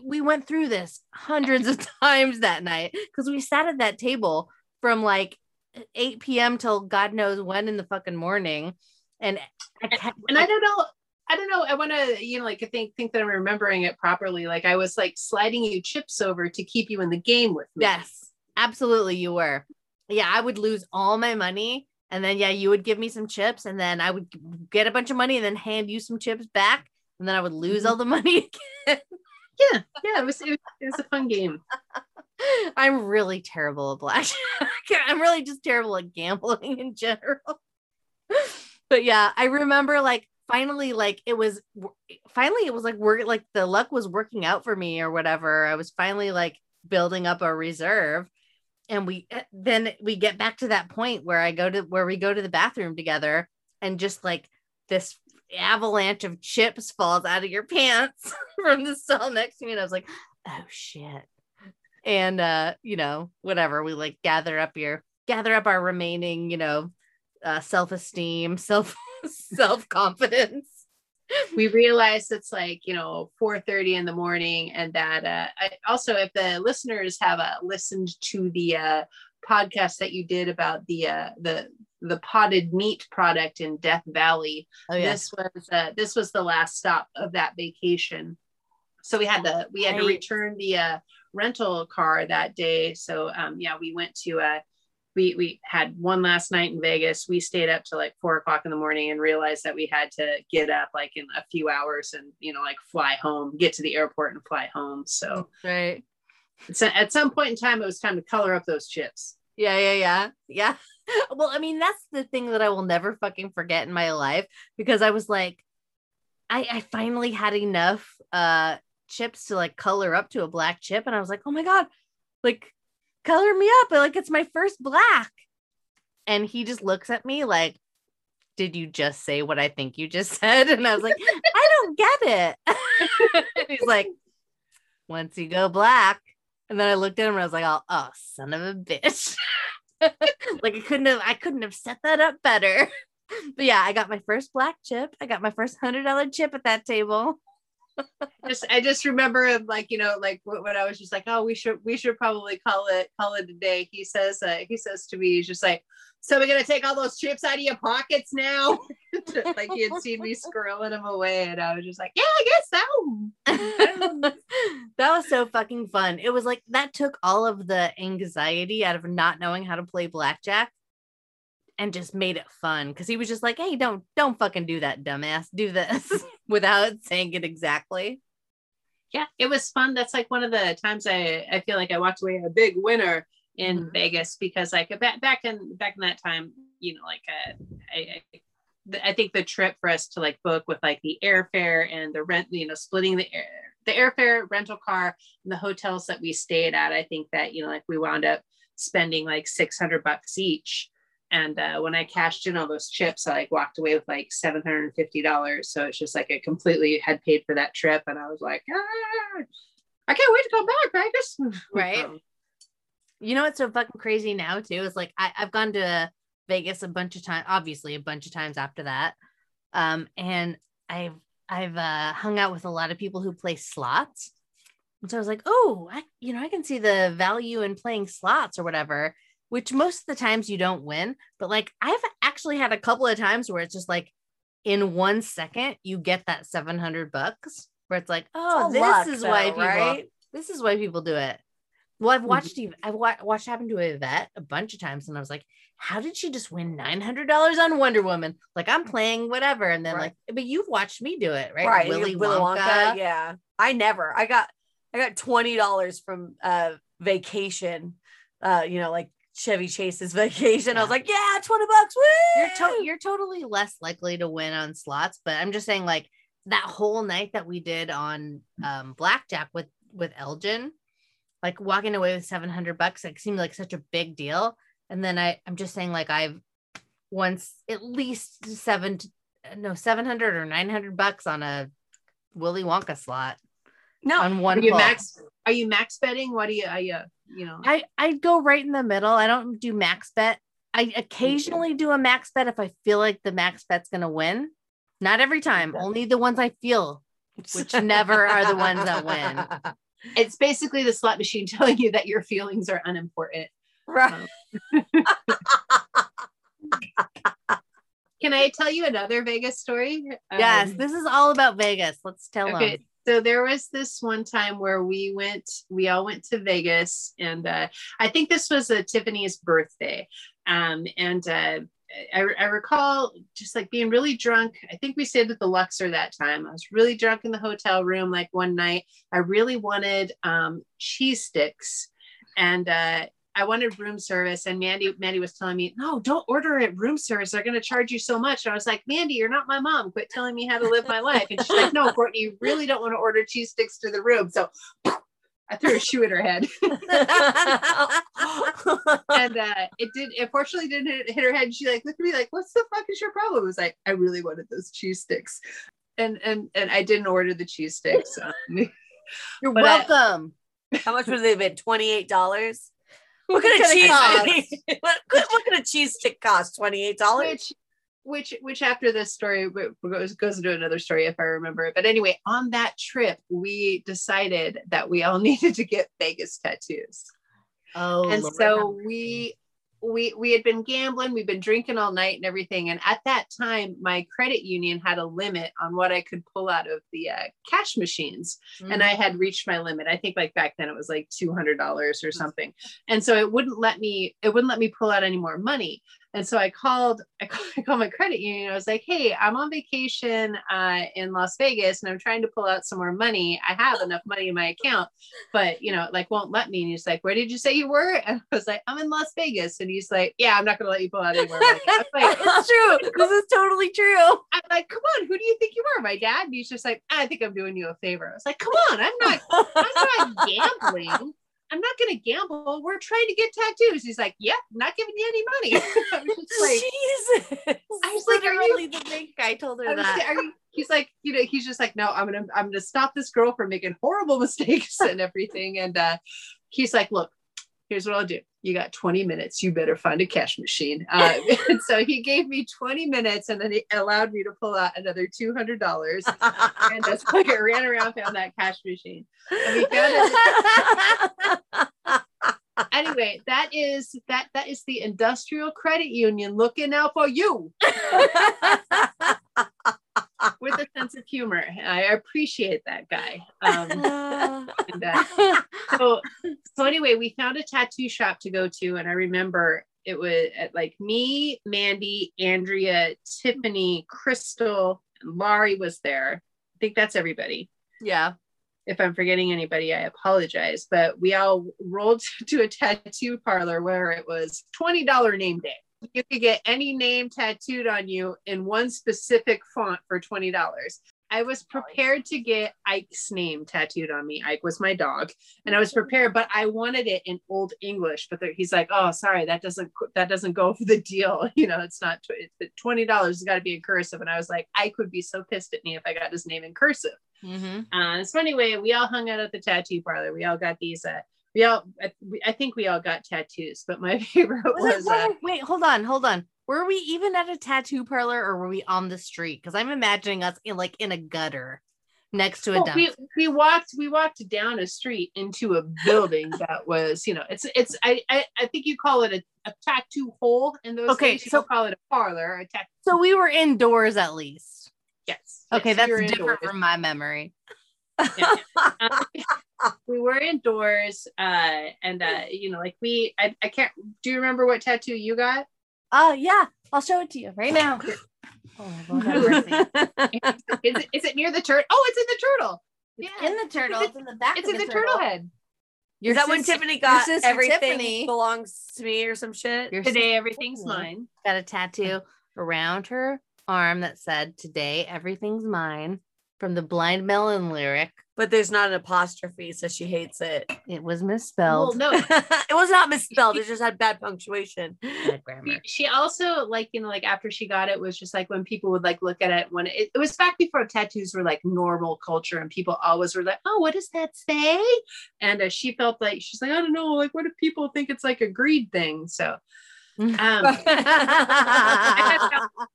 we went through this hundreds of times that night because we sat at that table from like 8 p.m. till God knows when in the fucking morning. and I can't, and I don't know. I don't know. I want to, you know, like I think think that I'm remembering it properly. Like I was like sliding you chips over to keep you in the game with me. yes, absolutely, you were. Yeah, I would lose all my money, and then yeah, you would give me some chips, and then I would get a bunch of money, and then hand you some chips back, and then I would lose mm-hmm. all the money again. yeah, yeah. It was it was, it was a fun game. I'm really terrible at blackjack. I'm really just terrible at gambling in general. but yeah, I remember like finally, like it was finally it was like work like the luck was working out for me or whatever. I was finally like building up a reserve. And we eh, then we get back to that point where I go to where we go to the bathroom together and just like this avalanche of chips falls out of your pants from the cell next to me. And I was like, oh shit and uh you know whatever we like gather up your gather up our remaining you know uh self-esteem self self-confidence we realize it's like you know 4:30 in the morning and that uh I, also if the listeners have uh, listened to the uh podcast that you did about the uh the the potted meat product in Death Valley oh yeah. this was uh this was the last stop of that vacation. So we had to we had to return the uh rental car that day. So um yeah we went to uh we we had one last night in Vegas. We stayed up till like four o'clock in the morning and realized that we had to get up like in a few hours and you know like fly home, get to the airport and fly home. So right it's at some point in time, it was time to color up those chips. yeah yeah yeah yeah well i mean that's the thing that i will never fucking forget in my life because i was like i i finally had enough uh chips to like color up to a black chip and i was like oh my god like color me up like it's my first black. And he just looks at me like did you just say what i think you just said? And i was like i don't get it. He's like once you go black. And then i looked at him and i was like oh, oh son of a bitch. Like i couldn't have i couldn't have set that up better. But yeah i got my first black chip. I got my first hundred dollar chip at that table Just I just remember like you know like when I was just like oh we should we should probably call it call it a day. He says uh, he says to me he's just like so we're gonna take all those chips out of your pockets now. like he had seen me squirreling them away, and I was just like yeah I guess so. that was so fucking fun. It was like that took all of the anxiety out of not knowing how to play blackjack and just made it fun because he was just like, "Hey, don't don't fucking do that, dumbass. Do this." Without saying it exactly. yeah it was fun that's like one of the times i i feel like i walked away a big winner in Mhm. vegas because like back back in back in that time you know like uh, I, I I think the trip for us to like book with like the airfare and the rent, you know, splitting the air, the airfare, rental car, and the hotels that we stayed at. I think that you know, like we wound up spending like six hundred bucks each. And uh, when I cashed in all those chips, I like walked away with like seven hundred and fifty dollars. So it's just like I completely had paid for that trip, and I was like, ah, I can't wait to come back, Vegas. Right. You know what's so fucking crazy now too is like I, I've gone to Vegas a bunch of times, obviously a bunch of times after that. Um, and I've I've uh, hung out with a lot of people who play slots. And so I was like, oh, I, you know, I can see the value in playing slots or whatever, which most of the times you don't win. But like I've actually had a couple of times where it's just like in one second you get that 700 bucks where it's like, oh, this luck, is why people right? this is why people do it. Well, I've watched even I've wa- watched happen to Yvette a bunch of times, and I was like, how did she just win nine hundred dollars on Wonder Woman? Like I'm playing whatever, and then Right. like, but you've watched me do it, right? right Willy Willy Wonka. Wonka. yeah i never i got i got $20 from uh vacation uh you know like chevy chase's vacation i was like yeah 20 bucks woo! You're to- you're totally less likely to win on slots, but I'm just saying like that whole night that we did on um blackjack with with Elgin, like walking away with 700 bucks, like seemed like such a big deal. And then I I'm just saying like I've once at least seven no 700 or 900 bucks on a Willy Wonka slot no on one you max? Are you max betting? What do you? I uh, you know. I I go right in the middle. I don't do max bet. I occasionally do a max bet if I feel like the max bet's gonna win. Not every time. Only the ones I feel, which never are the ones that win. It's basically the slot machine telling you that your feelings are unimportant. right Can I tell you another Vegas story? yes, Um, this is all about Vegas. Let's tell them. So there was this one time where we went, we all went to Vegas, and uh, I think this was uh, Tiffany's birthday. Um, and uh, I, I recall just like being really drunk. I think we stayed at the Luxor that time. I was really drunk in the hotel room. Like one night, I really wanted um, cheese sticks, and uh, I wanted room service. And Mandy, Mandy was telling me, "No, don't order it room service. They're going to charge you so much." And I was like, "Mandy, you're not my mom. Quit telling me how to live my life." And she's like, "No, Courtney, you really don't want to order cheese sticks to the room." So. I threw a shoe at her head, and uh, it did. It fortunately didn't hit, hit her head. She like looked at me like, "What's the fuck is your problem?" I was like, "I really wanted those cheese sticks," and and and I didn't order the cheese sticks. Um, You're But I- welcome. How much was it? been? $28? What could a cheese what, what could a cheese stick cost? $28? which which which after this story goes goes into another story if I remember it. But anyway, on that trip, we decided that we all needed to get Vegas tattoos. Oh, and Lord so we we we had been gambling we've been drinking all night and everything. And at that time my credit union had a limit on what i could pull out of the uh, cash machines. Mercy. and i had reached my limit. I think like back then it was like $200 or something. And so it wouldn't let me it wouldn't let me pull out any more money and so i called i called, I called my credit union i was like hey i'm on vacation uh, in las vegas and i'm trying to pull out some more money i have enough money in my account but you know, like won't let me. And he's like, Where did you say you were? And I was like, I'm in Las Vegas. And he's like, Yeah, I'm not gonna let you pull out any more money. Like, it's true. This is totally true. I'm like, come on, who do you think you are? My dad? And he's just like, I think I'm doing you a favor. I was like, come on, I'm not, I'm not gambling. I'm not gonna gamble. We're trying to get tattoos. He's like, Yep, not giving you any money. I was like, Jesus. I was like, are you- the bank guy told her that. you, he's like, you know, he's just like, no, I'm gonna, I'm gonna stop this girl from making horrible mistakes and everything. And uh, he's like, look, here's what I'll do. You got 20 minutes. You better find a cash machine. Uh, so he gave me 20 minutes, and then he allowed me to pull out another $200. And that's like I ran around, found that cash machine. Anyway, that is that that is the Industrial Credit Union looking out for you with a sense of humor. I appreciate that guy. Um, and, uh, so so anyway we found a tattoo shop to go to and i remember it was at like me mandy andrea tiffany crystal and laurie was there i think that's everybody yeah. if i'm forgetting anybody i apologize but we all rolled to a tattoo parlor where it was $20 name day you could get any name tattooed on you in one specific font for $20 I was prepared to get Ike's name tattooed on me. Ike was my dog, and I was prepared, but I wanted it in Old English. But there- he's like, "Oh, sorry, that doesn't that doesn't go for the deal. You know, it's not it's twenty dollars. It's got to be in cursive." And I was like, Ike would be so pissed at me if I got his name in cursive. Mhm. Uh, so anyway, we all hung out at the tattoo parlor. We all got these. Uh, we all, I, I think we all got tattoos, but my favorite Was was. Uh, wait, hold on, hold on. Were we even at a tattoo parlor or were we on the street? Because I'm imagining us in like in a gutter next to a Well, dump. we we walked we walked down a street into a building that was you know it's it's I I, I think you call it a, a tattoo hole in those Okay, days. So- call it a parlor a tattoo so we were indoors at least. yes Okay, yes, that's different indoors. from my memory. Um, we were indoors uh and uh you know like we I, I can't do you remember what tattoo you got Uh yeah, I'll show it to you right now. Oh, Lord have mercy. is it, is it near the turtle oh it's in the turtle It's yeah in the turtle. It's in the back. it's of in the turtle head Your Is that when Tiffany got everything Tiffany- belongs to me or some shit? Your today everything's Tiffany mine got a tattoo around her arm that said, "Today everything's mine." From the Blind Melon lyric, But there's not an apostrophe, so she hates it. it was well misspelled. no it was not misspelled. It just had bad punctuation. Bad grammar. she also like you know like after she got it was just like when people would like look at it when it, it was back before tattoos were like normal culture and people always were like oh what does that say and uh, she felt like she's like i don't know like what if people think it's like a greed thing so um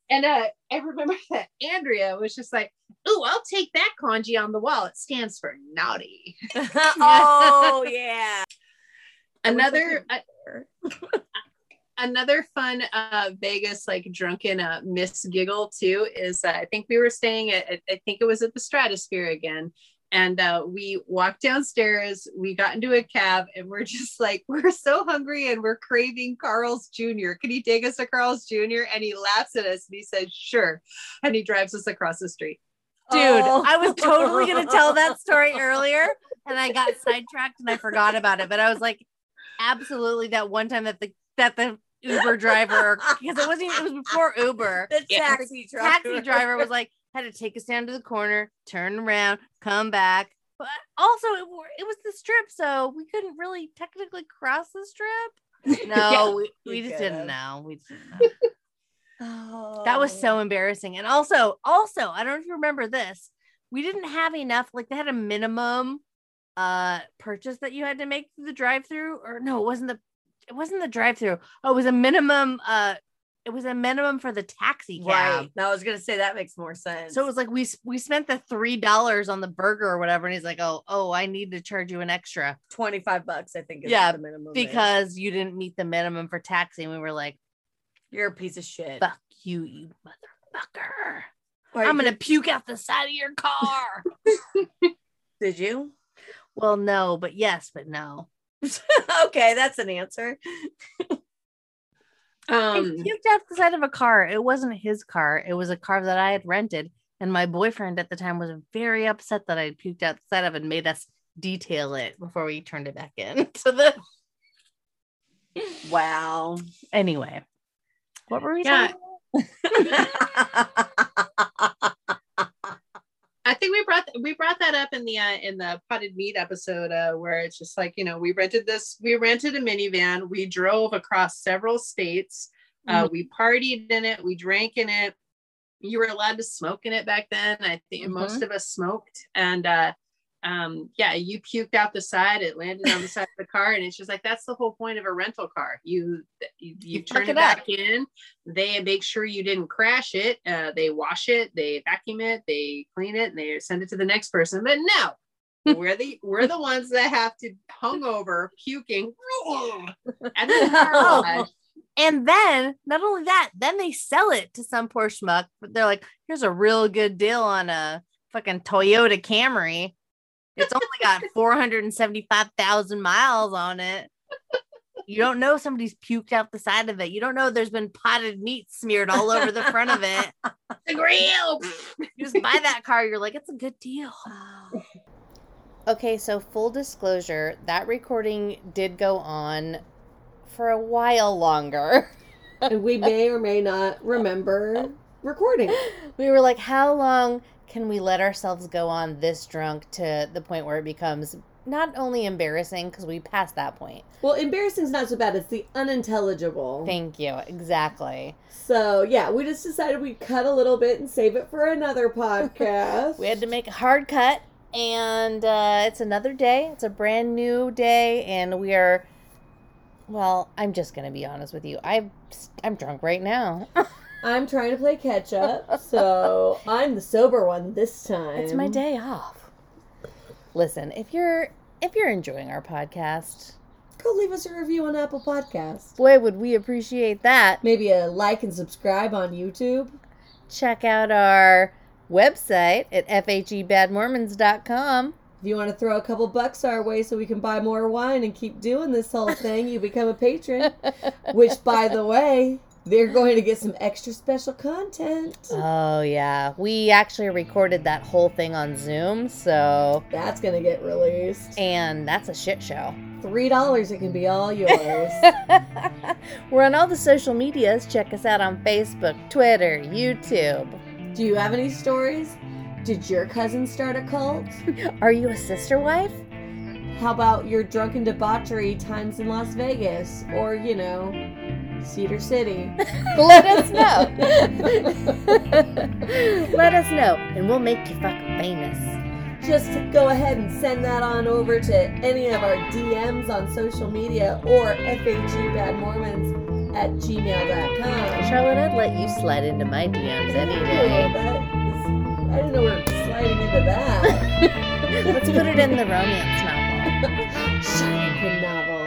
and uh i remember that andrea was just like oh i'll take that kanji on the wall it stands for naughty oh yeah. I wish I another uh, another fun uh Vegas like drunken uh miss giggle too is uh, I think we were staying at I think it was at the Stratosphere again. And uh, we walked downstairs, we got into a cab, and we're just like, we're so hungry and we're craving Carl's Jr. Can you take us to Carl's Jr.? And he laughs at us and he says, sure. And he drives us across the street. Dude, Oh. I was totally gonna tell that story earlier and I got sidetracked and I forgot about it. But I was like, absolutely that one time that the that the Uber driver because it wasn't even, it was before Uber. The Yeah. taxi driver. Taxi driver was like, had to take us down to the corner, turn around, come back. But also it, it was the strip, so we couldn't really technically cross the strip. No, Yeah, we, you we just didn't know. We just didn't know. That was Oh. so embarrassing. And also, also, I don't know if you remember this. We didn't have enough, like they had a minimum uh purchase that you had to make through the drive-through. Or no, it wasn't the it wasn't the drive-through. Oh, it was a minimum, uh it was a minimum for the taxi cab. right. No, I was gonna say that makes more sense. So it was like we we spent the three dollars on the burger or whatever, and he's like, "Oh, oh, I need to charge you an extra 25 bucks, I think. Is Yeah, the minimum is. because you didn't meet the minimum for taxi." And we were like, you're a piece of shit. "Fuck you, you motherfucker! I'm gonna puke out the side of your car." Did you? Well, no, but yes, but no. okay, that's an answer. Um, puked out the side of a car. It wasn't his car. It was a car that I had rented. And my boyfriend at the time was very upset that I had puked out the side of it and made us detail it before we turned it back in. So the Wow. anyway. What were we Yeah. I think we brought we brought that up in the uh, in the potted meat episode uh, where it's just like you know we rented this we rented a minivan. We drove across several states. Uh, we partied in it. We drank in it. You were allowed to smoke in it back then. I think most of us smoked. And uh, um, yeah you puked out the side it landed on the side of the car and it's just like that's the whole point of a rental car you you, you, You turn it back in they make sure you didn't crash it. Uh, they wash it, they vacuum it, they clean it, and they send it to the next person. But no, we're the we're the ones that have to hungover, puking at the car. And then not only that, then they sell it to some poor schmuck. But they're like, here's a real good deal on a fucking Toyota Camry. It's only got 475,000 miles on it. You don't know somebody's puked out the side of it. You don't know there's been potted meat smeared all over the front of it. The grill. You just buy that car, you're like, it's a good deal. Okay, so full disclosure, that recording did go on for a while longer. and we may or may not remember recording. we were like, how long can we let ourselves go on this drunk to the point where it becomes not only embarrassing because we passed that point. Well, embarrassing is not so bad. It's the unintelligible. Thank you. Exactly. So yeah, we just decided we'd cut a little bit and save it for another podcast. We had to make a hard cut, and uh, it's another day. It's a brand new day, and we are. Well, I'm just gonna be honest with you. I'm I'm drunk right now. I'm trying to play catch up, so I'm the sober one this time. it's my day off. Listen, if you're if you're enjoying our podcast, Go leave us a review on Apple Podcasts. boy, would we appreciate that. Maybe a like and subscribe on YouTube. Check out our website at fhebadmormons.com. If you want to throw a couple bucks our way so we can buy more wine and keep doing this whole thing, you become a patron. Which, by the way, they're going to get some extra special content. Oh yeah, we actually recorded that whole thing on Zoom, so That's going to get released. and that's a shit show. Three dollars, it can be all yours. We're on all the social medias. Check us out on Facebook, Twitter, YouTube. Do you have any stories? Did your cousin start a cult? Are you a sister wife? How about your drunken debauchery times in Las Vegas? Or, you know, Cedar City? Let us know. Let us know, and we'll make you fucking famous. Just go ahead and send that on over to any of our DMs on social media or FHEBadMormons at gmail.com. Charlotte, I'd let you slide into my DMs any day. I didn't know we were sliding into that. Let's put it in the romance novel. Shining novel.